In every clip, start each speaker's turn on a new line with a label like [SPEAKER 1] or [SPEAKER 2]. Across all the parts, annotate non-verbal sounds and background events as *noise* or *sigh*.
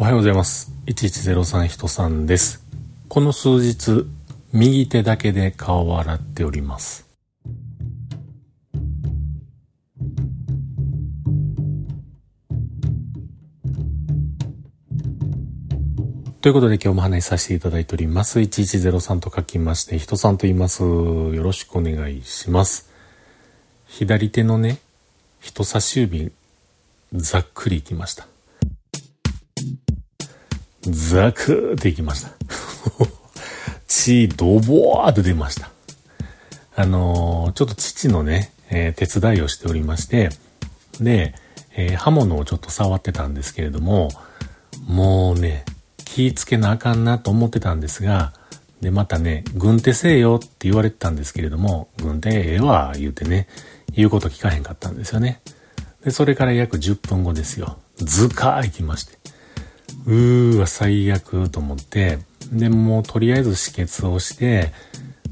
[SPEAKER 1] おはようございます。1103人さんです。この数日、右手だけで顔を洗っております。ということで今日も話しさせていただいております。1103と書きまして、人さんと言います。よろしくお願いします。左手のね、人差し指、ざっくりいきました。ザクーっていきました。*laughs* 血ドボーっと出ました。あのー、ちょっと父のね、えー、手伝いをしておりまして、で、えー、刃物をちょっと触ってたんですけれども、もうね、気ぃつけなあかんなと思ってたんですが、で、またね、軍手せえよって言われてたんですけれども、軍手ええわ、言うてね、言うこと聞かへんかったんですよね。で、それから約10分後ですよ。ズカー行きまして。うーわ、最悪と思って、で、もうとりあえず止血をして、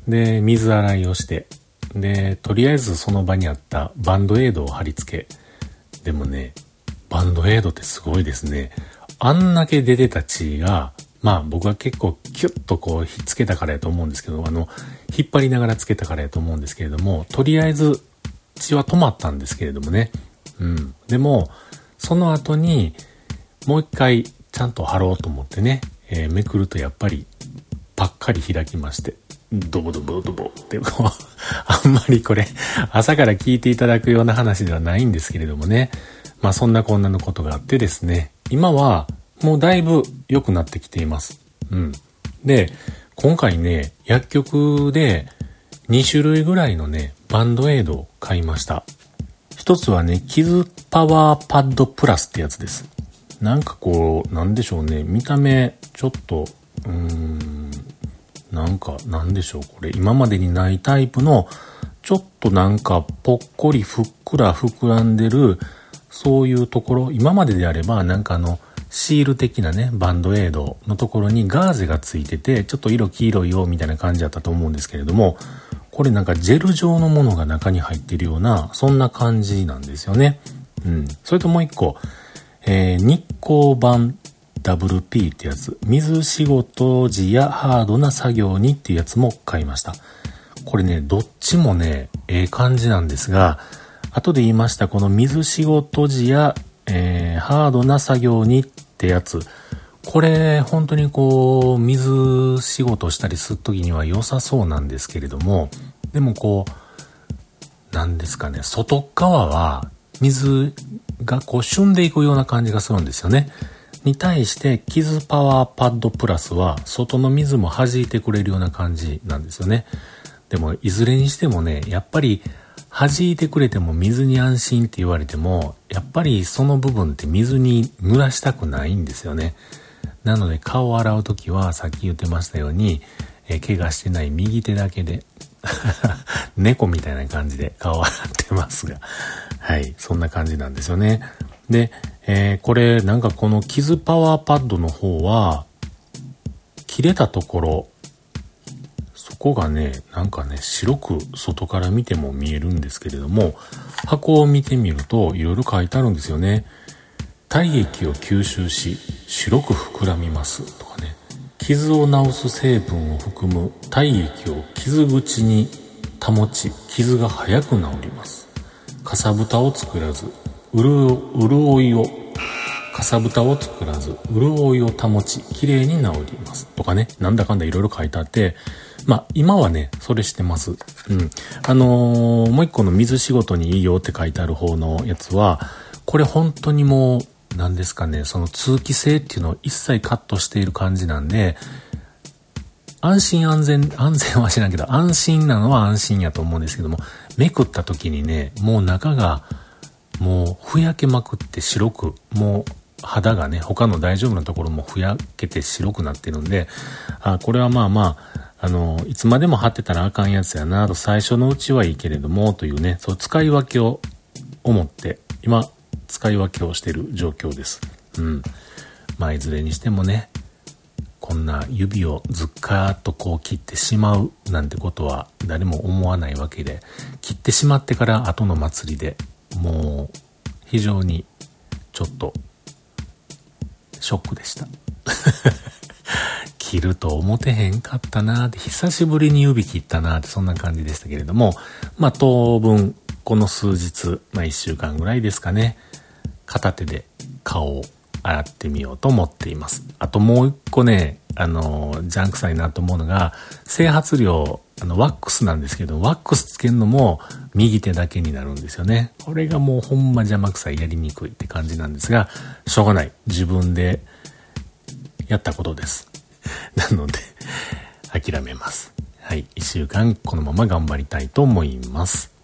[SPEAKER 1] で、水洗いをして、で、とりあえずその場にあったバンドエイドを貼り付け。でもね、バンドエイドってすごいですね。あんだけ出てた血が、まあ僕は結構キュッとこうひっつけたからやと思うんですけど、あの、引っ張りながらつけたからやと思うんですけれども、とりあえず血は止まったんですけれどもね。うん。でも、その後に、もう一回ちゃんと貼ろうと思ってね、えー、めくるとやっぱりパッカリ開きまして、ドボドボドボってこう *laughs* あんまりこれ朝から聞いていただくような話ではないんですけれどもね、まあそんなこんなのことがあってですね、今はもうだいぶ良くなってきています。うん。で、今回ね、薬局で2種類ぐらいのね、バンドエイドを買いました。一つはね、傷パワーパッドプラスってやつです。なんかこう、なんでしょうね。見た目、ちょっと、うーん、なんか、なんでしょう。これ、今までにないタイプの、ちょっとなんか、ぽっこりふっくら膨らんでる、そういうところ、今までであれば、なんかあの、シール的なね、バンドエイドのところにガーゼがついてて、ちょっと色黄色いよ、みたいな感じだったと思うんですけれども、これなんかジェル状のものが中に入ってるような、そんな感じなんですよね。うん。それともう一個、えー、日光板 WP ってやつ、水仕事時やハードな作業にっていうやつも買いました。これね、どっちもね、ええ感じなんですが、後で言いましたこの水仕事時や、えー、ハードな作業にってやつ、これ本当にこう、水仕事したりするときには良さそうなんですけれども、でもこう、なんですかね、外側は水がこう旬でいくような感じがするんですよね。に対して、キズパワーパッドプラスは、外の水も弾いてくれるような感じなんですよね。でも、いずれにしてもね、やっぱり、弾いてくれても水に安心って言われても、やっぱりその部分って水に濡らしたくないんですよね。なので、顔を洗うときは、さっき言ってましたように、え怪我してない右手だけで *laughs* 猫みたいな感じで顔洗ってますが、はい、そんな感じなんですよね。で、えー、これなんかこの傷パワーパッドの方は、切れたところ、そこがね、なんかね、白く外から見ても見えるんですけれども、箱を見てみると色々書いてあるんですよね。体液を吸収し、白く膨らみます。傷を治す成分を含む体液を傷口に保ち、傷が早く治ります。かさぶたを作らず、潤いを、かさぶたを作らず、潤いを保ち、綺麗に治ります。とかね、なんだかんだいろいろ書いてあって、まあ、今はね、それしてます。うん。あのー、もう一個の水仕事にいいよって書いてある方のやつは、これ本当にもう、何ですかね、その通気性っていうのを一切カットしている感じなんで、安心安全、*laughs* 安全は知らんけど、安心なのは安心やと思うんですけども、めくった時にね、もう中が、もうふやけまくって白く、もう肌がね、他の大丈夫なところもふやけて白くなってるんで、あ、これはまあまあ、あの、いつまでも貼ってたらあかんやつやなと、最初のうちはいいけれども、というね、そう使い分けを思って、今、使い分けをしてる状況です。うん。まあ、いずれにしてもね、こんな指をずっかーっとこう切ってしまうなんてことは誰も思わないわけで、切ってしまってから後の祭りでもう非常にちょっとショックでした。*laughs* 切ると思てへんかったなーって、久しぶりに指切ったなーって、そんな感じでしたけれども、まあ当分、この数日、まあ一週間ぐらいですかね、片手で顔を洗ってみようと思っています。あともう一個ね、あの、ジャンクさいなと思うのが、整髪量、あの、ワックスなんですけど、ワックスつけるのも右手だけになるんですよね。これがもうほんま邪魔くさいやりにくいって感じなんですが、しょうがない。自分でやったことです。*laughs* なので、諦めます。はい。一週間このまま頑張りたいと思います。